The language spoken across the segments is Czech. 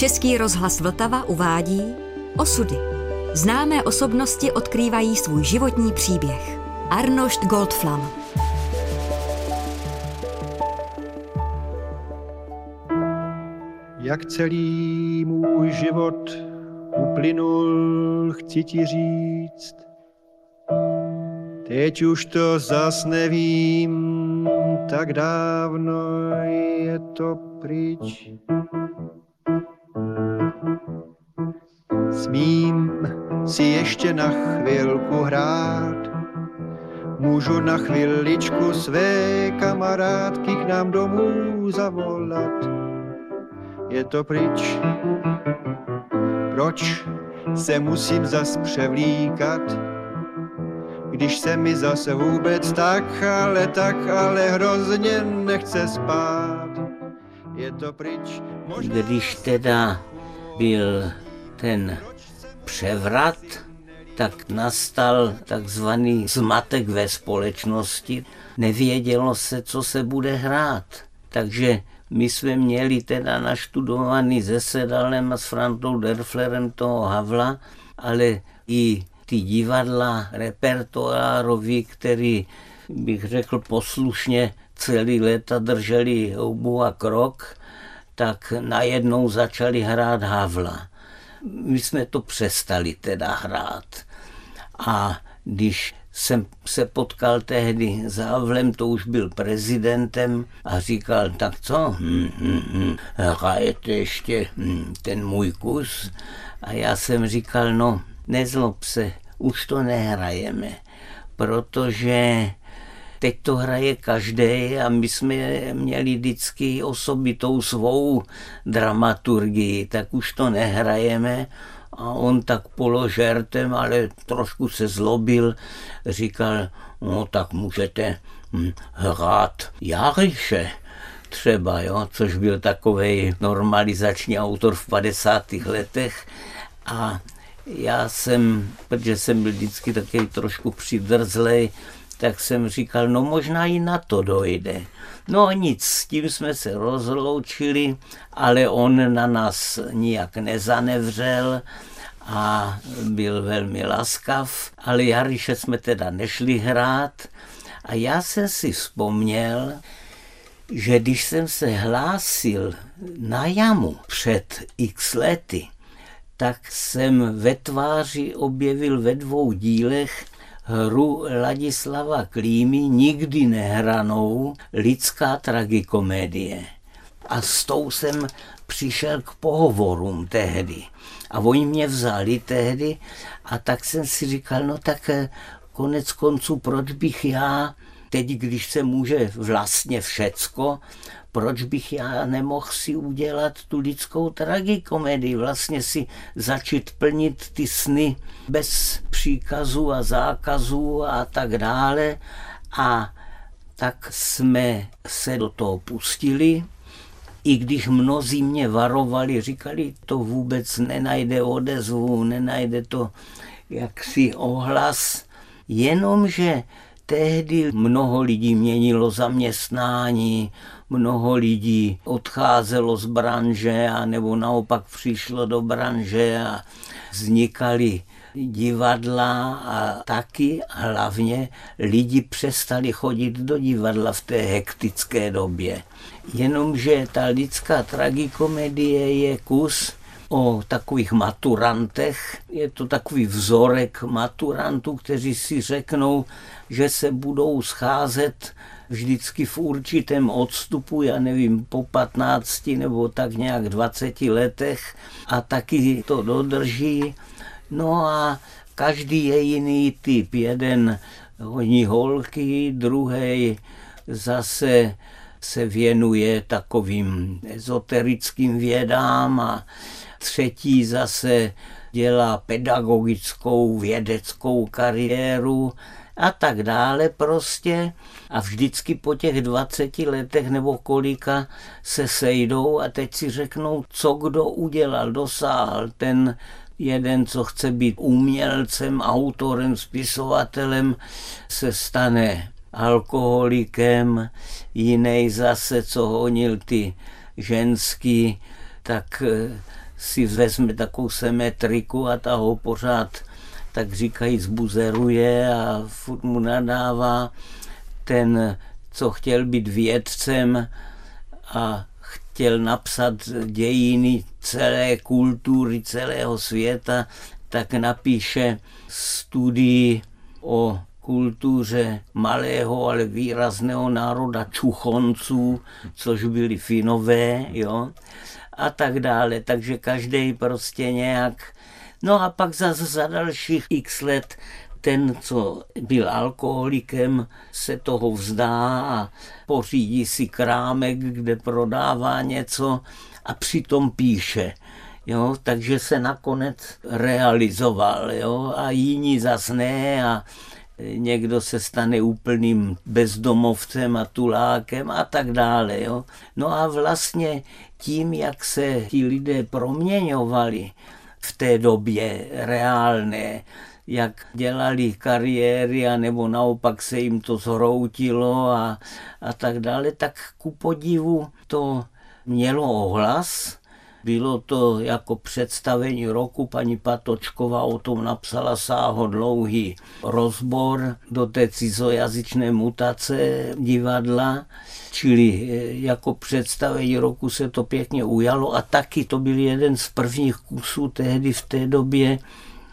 Český rozhlas Vltava uvádí Osudy. Známé osobnosti odkrývají svůj životní příběh. Arnošt Goldflam. Jak celý můj život uplynul, chci ti říct. Teď už to zas nevím, tak dávno je to pryč. Smím si ještě na chvilku hrát, můžu na chviličku své kamarádky k nám domů zavolat. Je to pryč, proč se musím zas převlíkat, když se mi zase vůbec tak, ale tak, ale hrozně nechce spát. Je to pryč, možná... Když teda byl ten převrat, tak nastal takzvaný zmatek ve společnosti. Nevědělo se, co se bude hrát. Takže my jsme měli teda naštudovaný se Sedalem a s Frantou Derflerem toho Havla, ale i ty divadla repertoároví, který bych řekl poslušně celý léta drželi houbu a krok, tak najednou začali hrát Havla. My jsme to přestali teda hrát. A když jsem se potkal tehdy s Havlem, to už byl prezidentem a říkal, tak co, hm, hm, hm, hrajete ještě ten můj kus? A já jsem říkal, no nezlob se, už to nehrajeme, protože teď to hraje každý a my jsme měli vždycky osobitou svou dramaturgii, tak už to nehrajeme a on tak položertem, ale trošku se zlobil, říkal, no tak můžete hm, hrát Járyše třeba, jo, což byl takový normalizační autor v 50. letech a já jsem, protože jsem byl vždycky takový trošku přidrzlej, tak jsem říkal, no možná i na to dojde. No nic, s tím jsme se rozloučili, ale on na nás nijak nezanevřel a byl velmi laskav, ale Jariše jsme teda nešli hrát a já jsem si vzpomněl, že když jsem se hlásil na jamu před x lety, tak jsem ve tváři objevil ve dvou dílech hru Ladislava Klímy nikdy nehranou lidská tragikomédie. A s tou jsem přišel k pohovorům tehdy. A oni mě vzali tehdy a tak jsem si říkal, no tak eh, konec konců, proč bych já, teď když se může vlastně všecko, proč bych já nemohl si udělat tu lidskou tragikomedii, vlastně si začít plnit ty sny bez příkazů a zákazů a tak dále. A tak jsme se do toho pustili, i když mnozí mě varovali, říkali, to vůbec nenajde odezvu, nenajde to jaksi ohlas, jenomže tehdy mnoho lidí měnilo zaměstnání, mnoho lidí odcházelo z branže a nebo naopak přišlo do branže a vznikaly divadla a taky hlavně lidi přestali chodit do divadla v té hektické době. Jenomže ta lidská tragikomedie je kus o takových maturantech. Je to takový vzorek maturantů, kteří si řeknou, že se budou scházet vždycky v určitém odstupu, já nevím, po 15 nebo tak nějak 20 letech a taky to dodrží. No a každý je jiný typ. Jeden honí holky, druhý zase se věnuje takovým ezoterickým vědám a třetí zase dělá pedagogickou vědeckou kariéru a tak dále prostě. A vždycky po těch 20 letech nebo kolika se sejdou a teď si řeknou, co kdo udělal, dosáhl. Ten jeden, co chce být umělcem, autorem, spisovatelem, se stane alkoholikem, jiný zase, co honil ty ženský, tak eh, si vezme takovou semetriku a ta ho pořád tak říkají zbuzeruje a furt mu nadává ten, co chtěl být vědcem a chtěl napsat dějiny celé kultury, celého světa, tak napíše studii o kultuře malého, ale výrazného národa Čuchonců, což byli Finové, jo, a tak dále. Takže každý prostě nějak. No a pak zase za dalších x let ten, co byl alkoholikem, se toho vzdá a pořídí si krámek, kde prodává něco a přitom píše. Jo, takže se nakonec realizoval jo, a jiní zas ne a někdo se stane úplným bezdomovcem a tulákem a tak dále. Jo. No a vlastně tím, jak se ti lidé proměňovali v té době reálné, jak dělali kariéry, a nebo naopak se jim to zhroutilo a, a tak dále, tak ku podivu to mělo ohlas bylo to jako představení roku, paní Patočková o tom napsala sáho dlouhý rozbor do té cizojazyčné mutace divadla, čili eh, jako představení roku se to pěkně ujalo a taky to byl jeden z prvních kusů tehdy v té době,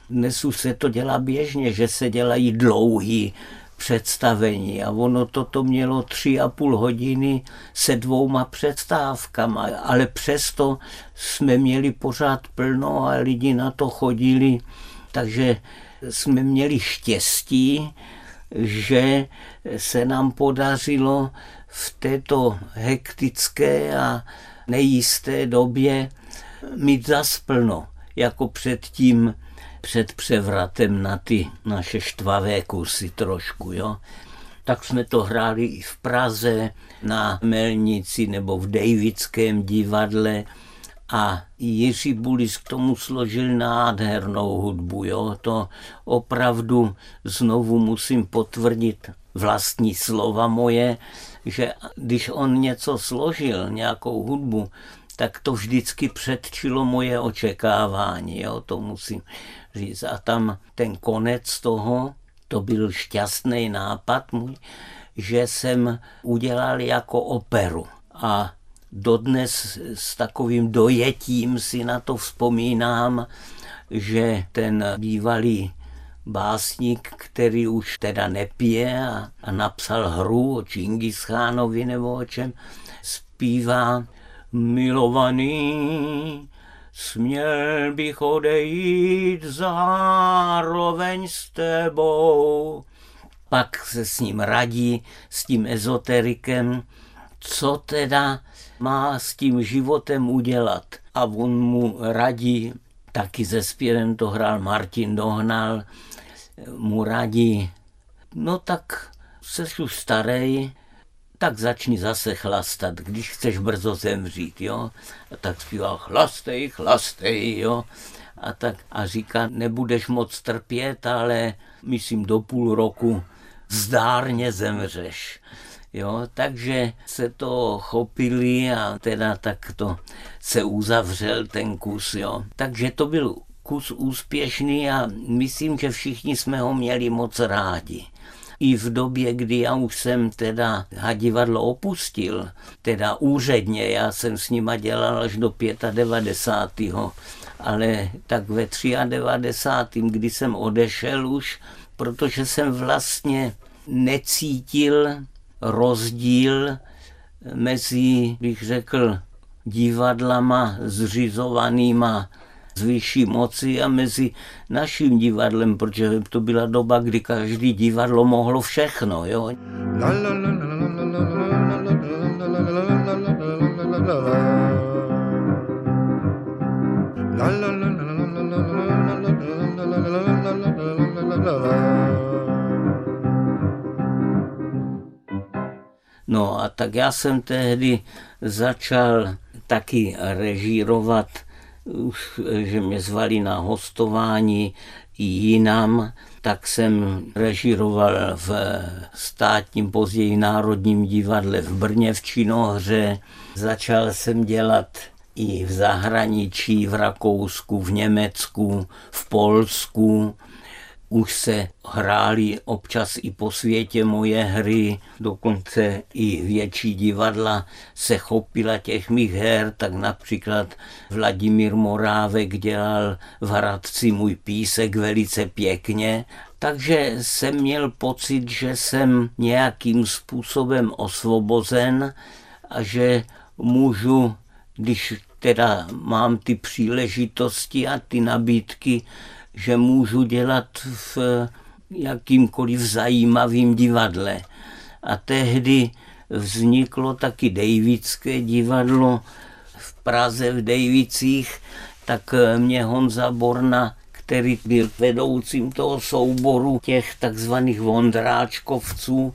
dnes už se to dělá běžně, že se dělají dlouhý představení. A ono toto mělo tři a půl hodiny se dvouma předstávkama, ale přesto jsme měli pořád plno a lidi na to chodili, takže jsme měli štěstí, že se nám podařilo v této hektické a nejisté době mít zas plno, jako předtím před převratem na ty naše štvavé kusy trošku, jo. Tak jsme to hráli i v Praze, na Melnici nebo v Davidském divadle a Jiří Bulis k tomu složil nádhernou hudbu. Jo? To opravdu znovu musím potvrdit vlastní slova moje, že když on něco složil, nějakou hudbu, tak to vždycky předčilo moje očekávání, jo? to musím říct. A tam ten konec toho, to byl šťastný nápad můj, že jsem udělal jako operu. A dodnes s takovým dojetím si na to vzpomínám, že ten bývalý básník, který už teda nepije a, a napsal hru o Čingischánovi nebo o čem, zpívá milovaný, Směl bych odejít zároveň s tebou. Pak se s ním radí, s tím ezoterikem, co teda má s tím životem udělat. A on mu radí, taky ze zpěvem to hrál Martin Dohnal, mu radí, no tak seš už starý, tak začni zase chlastat, když chceš brzo zemřít, jo. A tak zpívá chlastej, chlastej, jo. A tak a říká, nebudeš moc trpět, ale myslím do půl roku zdárně zemřeš. Jo, takže se to chopili a teda tak to se uzavřel ten kus. Jo. Takže to byl kus úspěšný a myslím, že všichni jsme ho měli moc rádi i v době, kdy já už jsem teda hadivadlo opustil, teda úředně, já jsem s nima dělal až do 95. Ale tak ve 93. kdy jsem odešel už, protože jsem vlastně necítil rozdíl mezi, bych řekl, divadlama zřizovanýma z vyšší moci a mezi naším divadlem, protože to byla doba, kdy každý divadlo mohlo všechno. Jo? No a tak já jsem tehdy začal taky režírovat už, že mě zvali na hostování jinam, tak jsem režíroval v státním, později Národním divadle v Brně v Činohře. Začal jsem dělat i v zahraničí, v Rakousku, v Německu, v Polsku, už se hrály občas i po světě moje hry, dokonce i větší divadla se chopila těch mých her, tak například Vladimír Morávek dělal v Hradci můj písek velice pěkně, takže jsem měl pocit, že jsem nějakým způsobem osvobozen a že můžu, když teda mám ty příležitosti a ty nabídky, že můžu dělat v jakýmkoliv zajímavým divadle. A tehdy vzniklo taky Davidské divadlo v Praze v Dejvicích, tak mě Honza Borna, který byl vedoucím toho souboru těch takzvaných Vondráčkovců,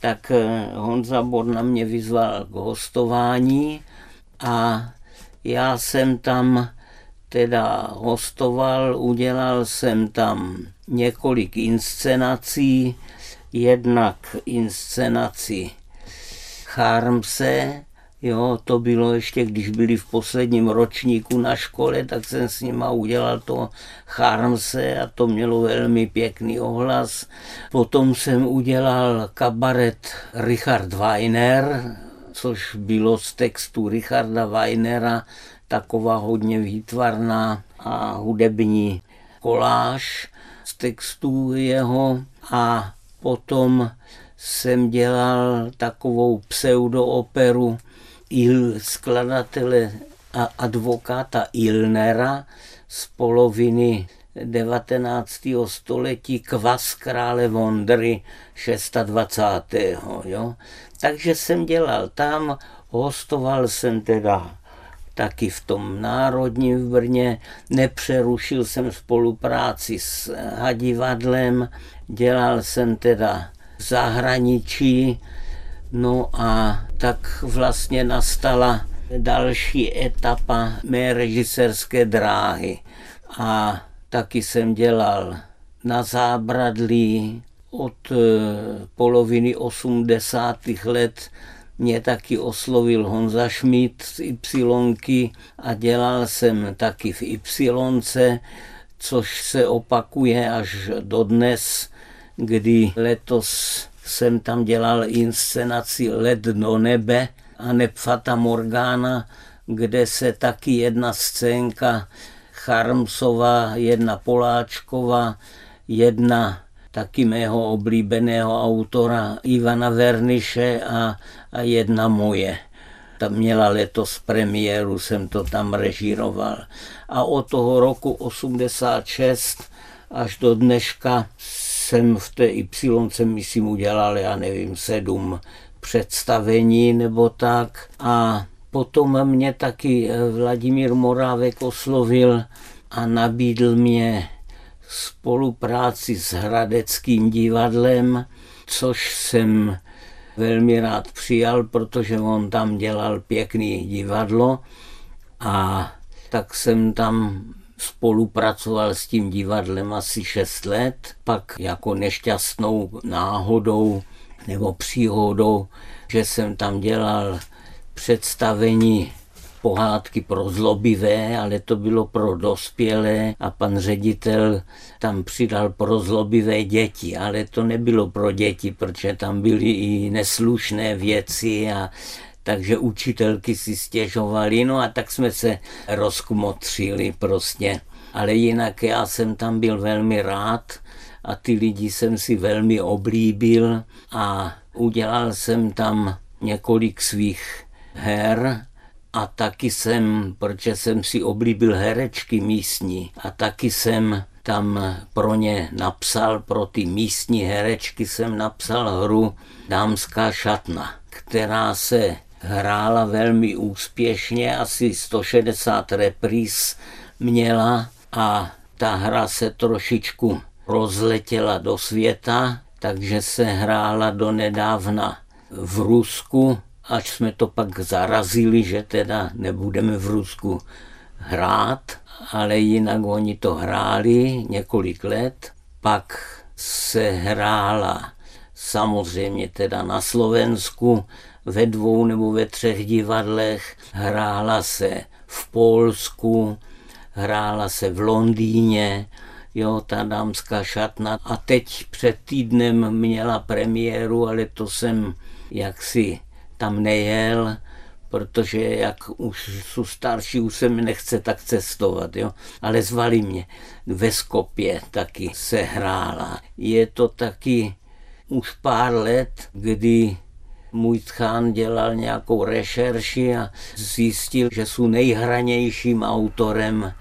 tak Honza Borna mě vyzval k hostování a já jsem tam teda hostoval, udělal jsem tam několik inscenací, jednak inscenaci Charmse, jo, to bylo ještě, když byli v posledním ročníku na škole, tak jsem s nima udělal to Charmse a to mělo velmi pěkný ohlas. Potom jsem udělal kabaret Richard Weiner, což bylo z textu Richarda Weinera taková hodně výtvarná a hudební koláž z textů jeho a potom jsem dělal takovou pseudooperu Il, skladatele a advokáta Ilnera z poloviny 19. století Kvas krále Vondry 26. Jo? Takže jsem dělal tam, hostoval jsem teda taky v tom národním v Brně. Nepřerušil jsem spolupráci s Hadivadlem, dělal jsem teda v zahraničí, no a tak vlastně nastala další etapa mé režisérské dráhy. A taky jsem dělal na zábradlí od eh, poloviny 80. let mě taky oslovil Honza Schmidt z Ypsilonky a dělal jsem taky v Ypsilonce, což se opakuje až do dnes, kdy letos jsem tam dělal inscenaci Let do nebe a Nepfata Morgana, kde se taky jedna scénka Charmsova, jedna Poláčkova, jedna taky mého oblíbeného autora Ivana Verniše a, a jedna moje. Ta měla letos premiéru, jsem to tam režíroval. A od toho roku 86 až do dneška jsem v té Y, myslím, udělal, já nevím, sedm představení nebo tak. A potom mě taky Vladimír Morávek oslovil a nabídl mě spolupráci s Hradeckým divadlem, což jsem velmi rád přijal, protože on tam dělal pěkný divadlo a tak jsem tam spolupracoval s tím divadlem asi 6 let, pak jako nešťastnou náhodou nebo příhodou, že jsem tam dělal představení pohádky pro zlobivé, ale to bylo pro dospělé a pan ředitel tam přidal pro zlobivé děti, ale to nebylo pro děti, protože tam byly i neslušné věci a takže učitelky si stěžovaly, no a tak jsme se rozkmotřili prostě. Ale jinak já jsem tam byl velmi rád a ty lidi jsem si velmi oblíbil a udělal jsem tam několik svých her, a taky jsem, protože jsem si oblíbil herečky místní a taky jsem tam pro ně napsal, pro ty místní herečky jsem napsal hru Dámská šatna, která se hrála velmi úspěšně, asi 160 repríz měla a ta hra se trošičku rozletěla do světa, takže se hrála do nedávna v Rusku až jsme to pak zarazili, že teda nebudeme v Rusku hrát, ale jinak oni to hráli několik let, pak se hrála samozřejmě teda na Slovensku ve dvou nebo ve třech divadlech, hrála se v Polsku, hrála se v Londýně, jo, ta dámská šatna. A teď před týdnem měla premiéru, ale to jsem jaksi tam nejel, protože jak už jsou starší, už se mi nechce tak cestovat, jo. Ale zvali mě. Ve Skopě taky se hrála. Je to taky už pár let, kdy můj tchán dělal nějakou rešerši a zjistil, že jsou nejhranějším autorem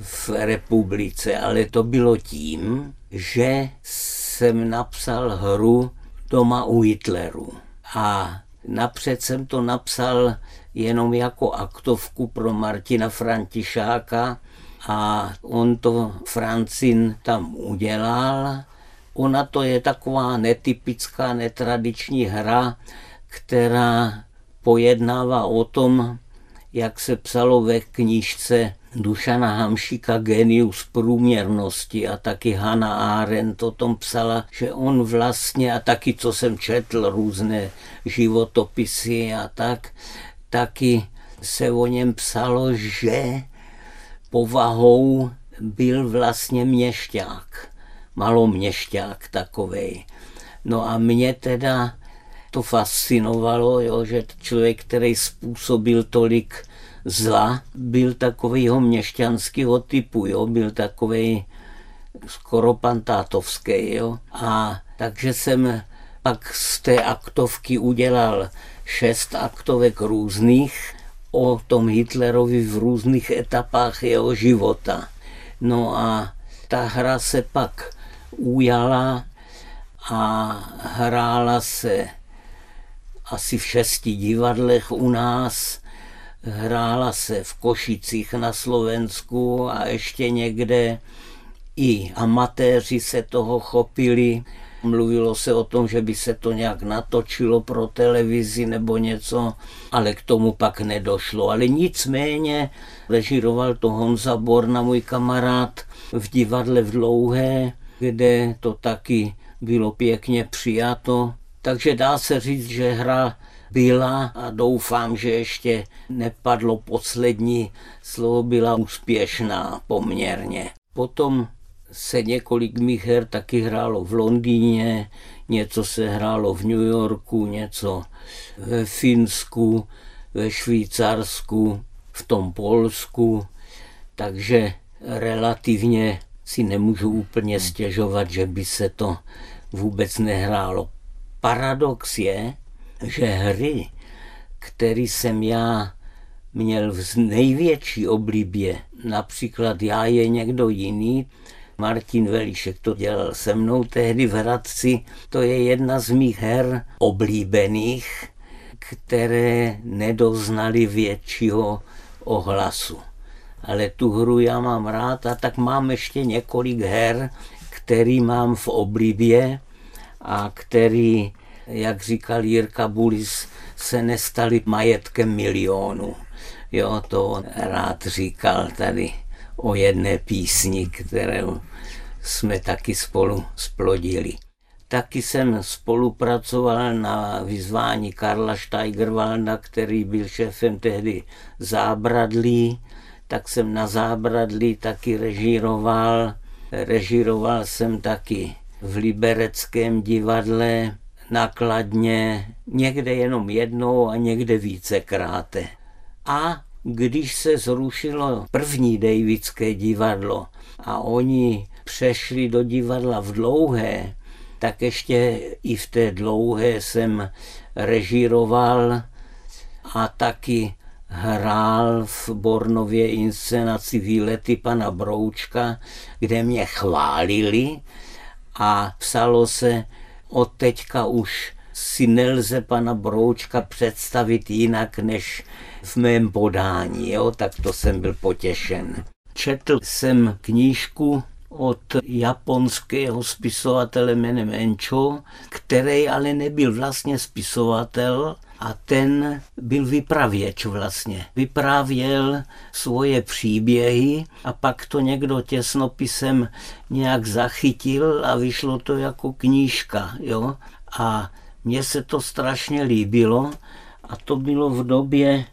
v republice, ale to bylo tím, že jsem napsal hru Doma u Hitleru. A napřed jsem to napsal jenom jako aktovku pro Martina Františáka a on to Francin tam udělal. Ona to je taková netypická, netradiční hra, která pojednává o tom, jak se psalo ve knížce Dušana Hamšíka Genius průměrnosti a taky Hanna Arendt o tom psala, že on vlastně, a taky co jsem četl, různé životopisy a tak, taky se o něm psalo, že povahou byl vlastně měšťák, maloměšťák takovej. No a mě teda to fascinovalo, jo, že člověk, který způsobil tolik zla, byl takovýho měšťanského typu, jo, byl takový skoro pantátovský. Jo. A takže jsem pak z té aktovky udělal šest aktovek různých o tom Hitlerovi v různých etapách jeho života. No a ta hra se pak ujala a hrála se asi v šesti divadlech u nás. Hrála se v Košicích na Slovensku a ještě někde i amatéři se toho chopili. Mluvilo se o tom, že by se to nějak natočilo pro televizi nebo něco, ale k tomu pak nedošlo. Ale nicméně režiroval to Honza Borna, můj kamarád, v divadle v Dlouhé, kde to taky bylo pěkně přijato. Takže dá se říct, že hra byla a doufám, že ještě nepadlo poslední slovo, byla úspěšná poměrně. Potom se několik mých her taky hrálo v Londýně, něco se hrálo v New Yorku, něco ve Finsku, ve Švýcarsku, v tom Polsku, takže relativně si nemůžu úplně stěžovat, že by se to vůbec nehrálo paradox je, že hry, který jsem já měl v největší oblibě, například já je někdo jiný, Martin Velíšek to dělal se mnou tehdy v Hradci, to je jedna z mých her oblíbených, které nedoznali většího ohlasu. Ale tu hru já mám rád a tak mám ještě několik her, který mám v oblibě a který, jak říkal Jirka Bulis, se nestali majetkem milionu. Jo, to rád říkal tady o jedné písni, kterou jsme taky spolu splodili. Taky jsem spolupracoval na vyzvání Karla Steigerwalda, který byl šéfem tehdy Zábradlí, tak jsem na Zábradlí taky režíroval. Režíroval jsem taky v Libereckém divadle nakladně, někde jenom jednou a někde vícekráte. A když se zrušilo první Davidské divadlo a oni přešli do divadla v dlouhé, tak ještě i v té dlouhé jsem režíroval a taky hrál v Bornově inscenaci Výlety pana Broučka, kde mě chválili a psalo se, od teďka už si nelze pana Broučka představit jinak než v mém podání, jo? tak to jsem byl potěšen. Četl jsem knížku od japonského spisovatele jménem Encho, který ale nebyl vlastně spisovatel, a ten byl vypravěč vlastně. Vyprávěl svoje příběhy a pak to někdo těsnopisem nějak zachytil a vyšlo to jako knížka. Jo? A mně se to strašně líbilo a to bylo v době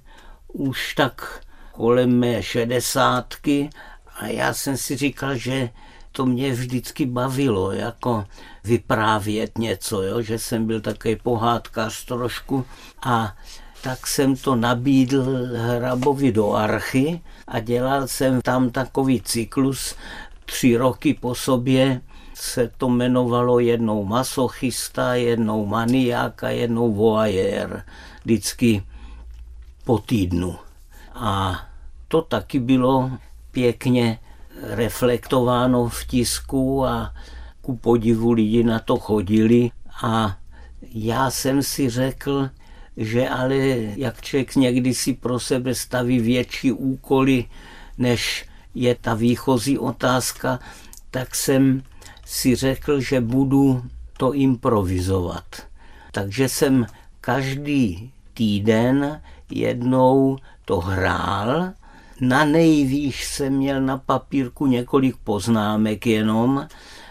už tak kolem mé šedesátky a já jsem si říkal, že to mě vždycky bavilo, jako vyprávět něco, jo? že jsem byl takový pohádkář trošku a tak jsem to nabídl Hrabovi do archy a dělal jsem tam takový cyklus tři roky po sobě, se to jmenovalo jednou masochista, jednou maniák a jednou voajer. Vždycky po týdnu. A to taky bylo pěkně reflektováno v tisku a ku podivu lidi na to chodili a já jsem si řekl, že ale jak člověk někdy si pro sebe staví větší úkoly, než je ta výchozí otázka, tak jsem si řekl, že budu to improvizovat. Takže jsem každý týden jednou to hrál. Na nejvýš jsem měl na papírku několik poznámek jenom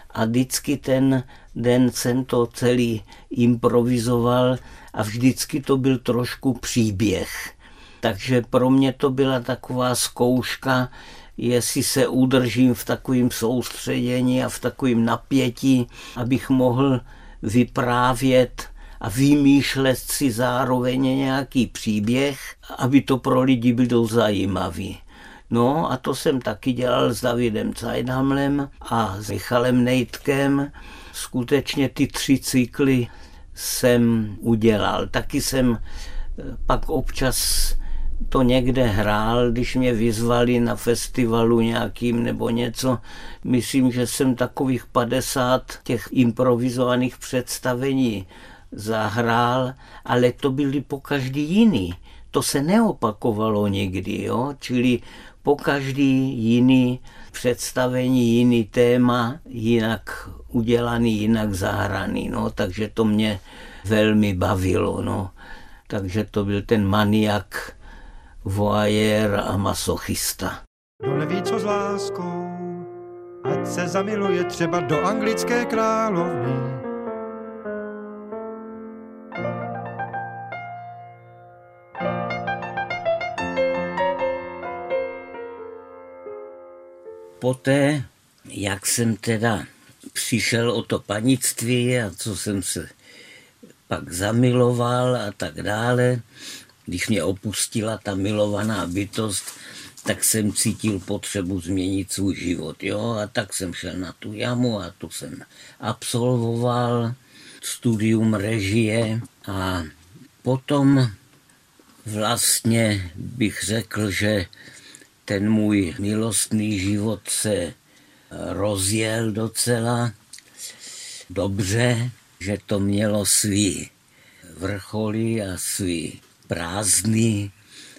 a vždycky ten den jsem to celý improvizoval a vždycky to byl trošku příběh. Takže pro mě to byla taková zkouška, jestli se udržím v takovém soustředění a v takovém napětí, abych mohl vyprávět a vymýšlet si zároveň nějaký příběh, aby to pro lidi bylo zajímavý. No a to jsem taky dělal s Davidem Cajdhamlem a s Michalem Nejtkem. Skutečně ty tři cykly jsem udělal. Taky jsem eh, pak občas to někde hrál, když mě vyzvali na festivalu nějakým nebo něco. Myslím, že jsem takových 50 těch improvizovaných představení zahrál, ale to byly po každý jiný. To se neopakovalo nikdy, jo? čili po každý jiný představení, jiný téma, jinak udělaný, jinak zahraný. No, takže to mě velmi bavilo. No. Takže to byl ten maniak, voyeur a masochista. Kdo neví, co s láskou, ať se zamiluje třeba do anglické královny. Poté, jak jsem teda přišel o to panictví a co jsem se pak zamiloval a tak dále, když mě opustila ta milovaná bytost, tak jsem cítil potřebu změnit svůj život. Jo? A tak jsem šel na tu jamu a tu jsem absolvoval studium režie a potom vlastně bych řekl, že ten můj milostný život se rozjel docela dobře, že to mělo svý vrcholy a svý prázdný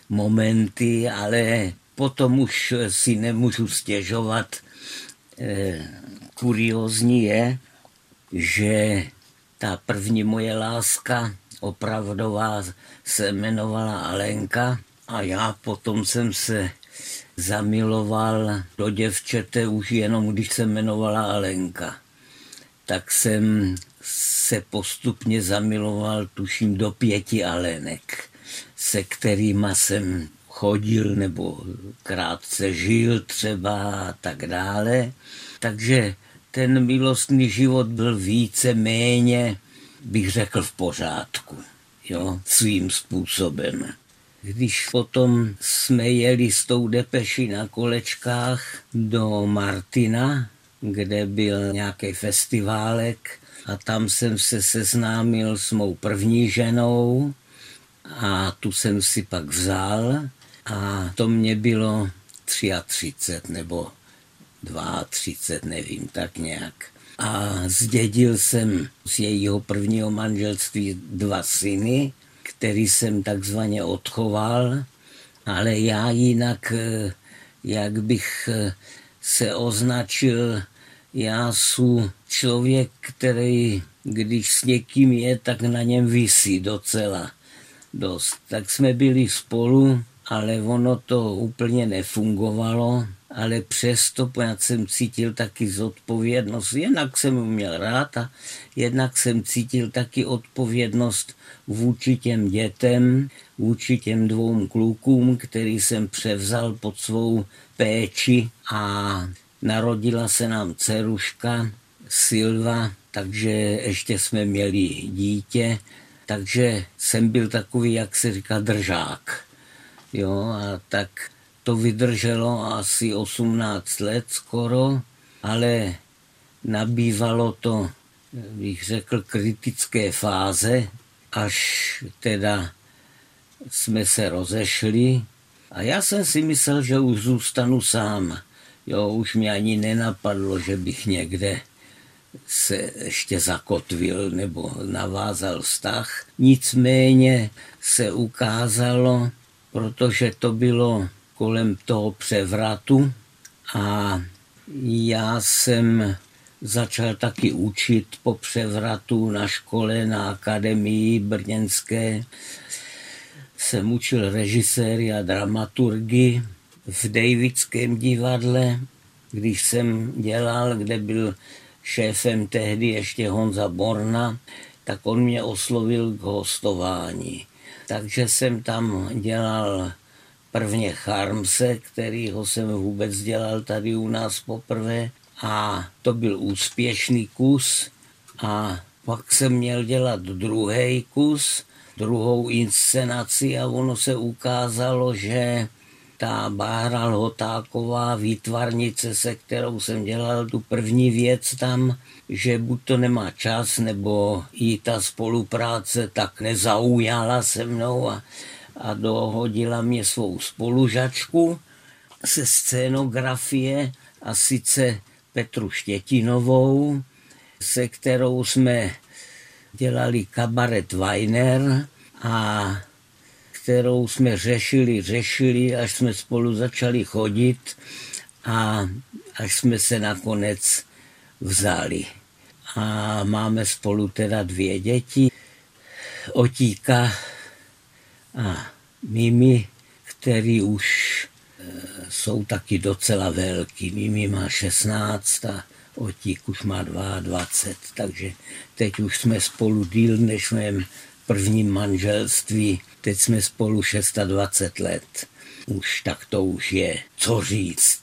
momenty, ale potom už si nemůžu stěžovat. Eh, kuriozní je, že ta první moje láska opravdová se jmenovala Alenka a já potom jsem se zamiloval do děvčete už jenom, když se jmenovala Alenka. Tak jsem se postupně zamiloval, tuším, do pěti Alenek, se kterými jsem chodil nebo krátce žil třeba a tak dále. Takže ten milostný život byl více méně, bych řekl, v pořádku, jo, svým způsobem. Když potom jsme jeli s tou depeši na kolečkách do Martina, kde byl nějaký festiválek a tam jsem se seznámil s mou první ženou a tu jsem si pak vzal a to mě bylo 33 nebo 32, nevím, tak nějak. A zdědil jsem z jejího prvního manželství dva syny, který jsem takzvaně odchoval, ale já jinak, eh, jak bych eh, se označil, já jsem člověk, který, když s někým je, tak na něm visí docela dost. Tak jsme byli spolu, ale ono to úplně nefungovalo ale přesto poněd jsem cítil taky zodpovědnost. Jednak jsem měl rád a jednak jsem cítil taky odpovědnost vůči těm dětem, vůči těm dvou klukům, který jsem převzal pod svou péči a narodila se nám dceruška Silva, takže ještě jsme měli dítě, takže jsem byl takový, jak se říká, držák. Jo, a tak to vydrželo asi 18 let skoro, ale nabývalo to, bych řekl, kritické fáze, až teda jsme se rozešli a já jsem si myslel, že už zůstanu sám. Jo, už mě ani nenapadlo, že bych někde se ještě zakotvil nebo navázal vztah. Nicméně se ukázalo, protože to bylo kolem toho převratu a já jsem začal taky učit po převratu na škole, na akademii brněnské. Jsem učil režiséry a dramaturgy v Davidském divadle, když jsem dělal, kde byl šéfem tehdy ještě Honza Borna, tak on mě oslovil k hostování. Takže jsem tam dělal prvně Charmse, kterýho jsem vůbec dělal tady u nás poprvé. A to byl úspěšný kus. A pak jsem měl dělat druhý kus, druhou inscenaci a ono se ukázalo, že ta Bára Lhotáková, výtvarnice, se kterou jsem dělal tu první věc tam, že buď to nemá čas, nebo i ta spolupráce tak nezaujala se mnou a a dohodila mě svou spolužačku se scénografie a sice Petru Štětinovou, se kterou jsme dělali kabaret Weiner a kterou jsme řešili, řešili, až jsme spolu začali chodit a až jsme se nakonec vzali. A máme spolu teda dvě děti. Otíka a Mimi, který už e, jsou taky docela velký. Mimi má 16 a Otík už má 22, takže teď už jsme spolu díl než v mém prvním manželství. Teď jsme spolu 26 let. Už tak to už je. Co říct?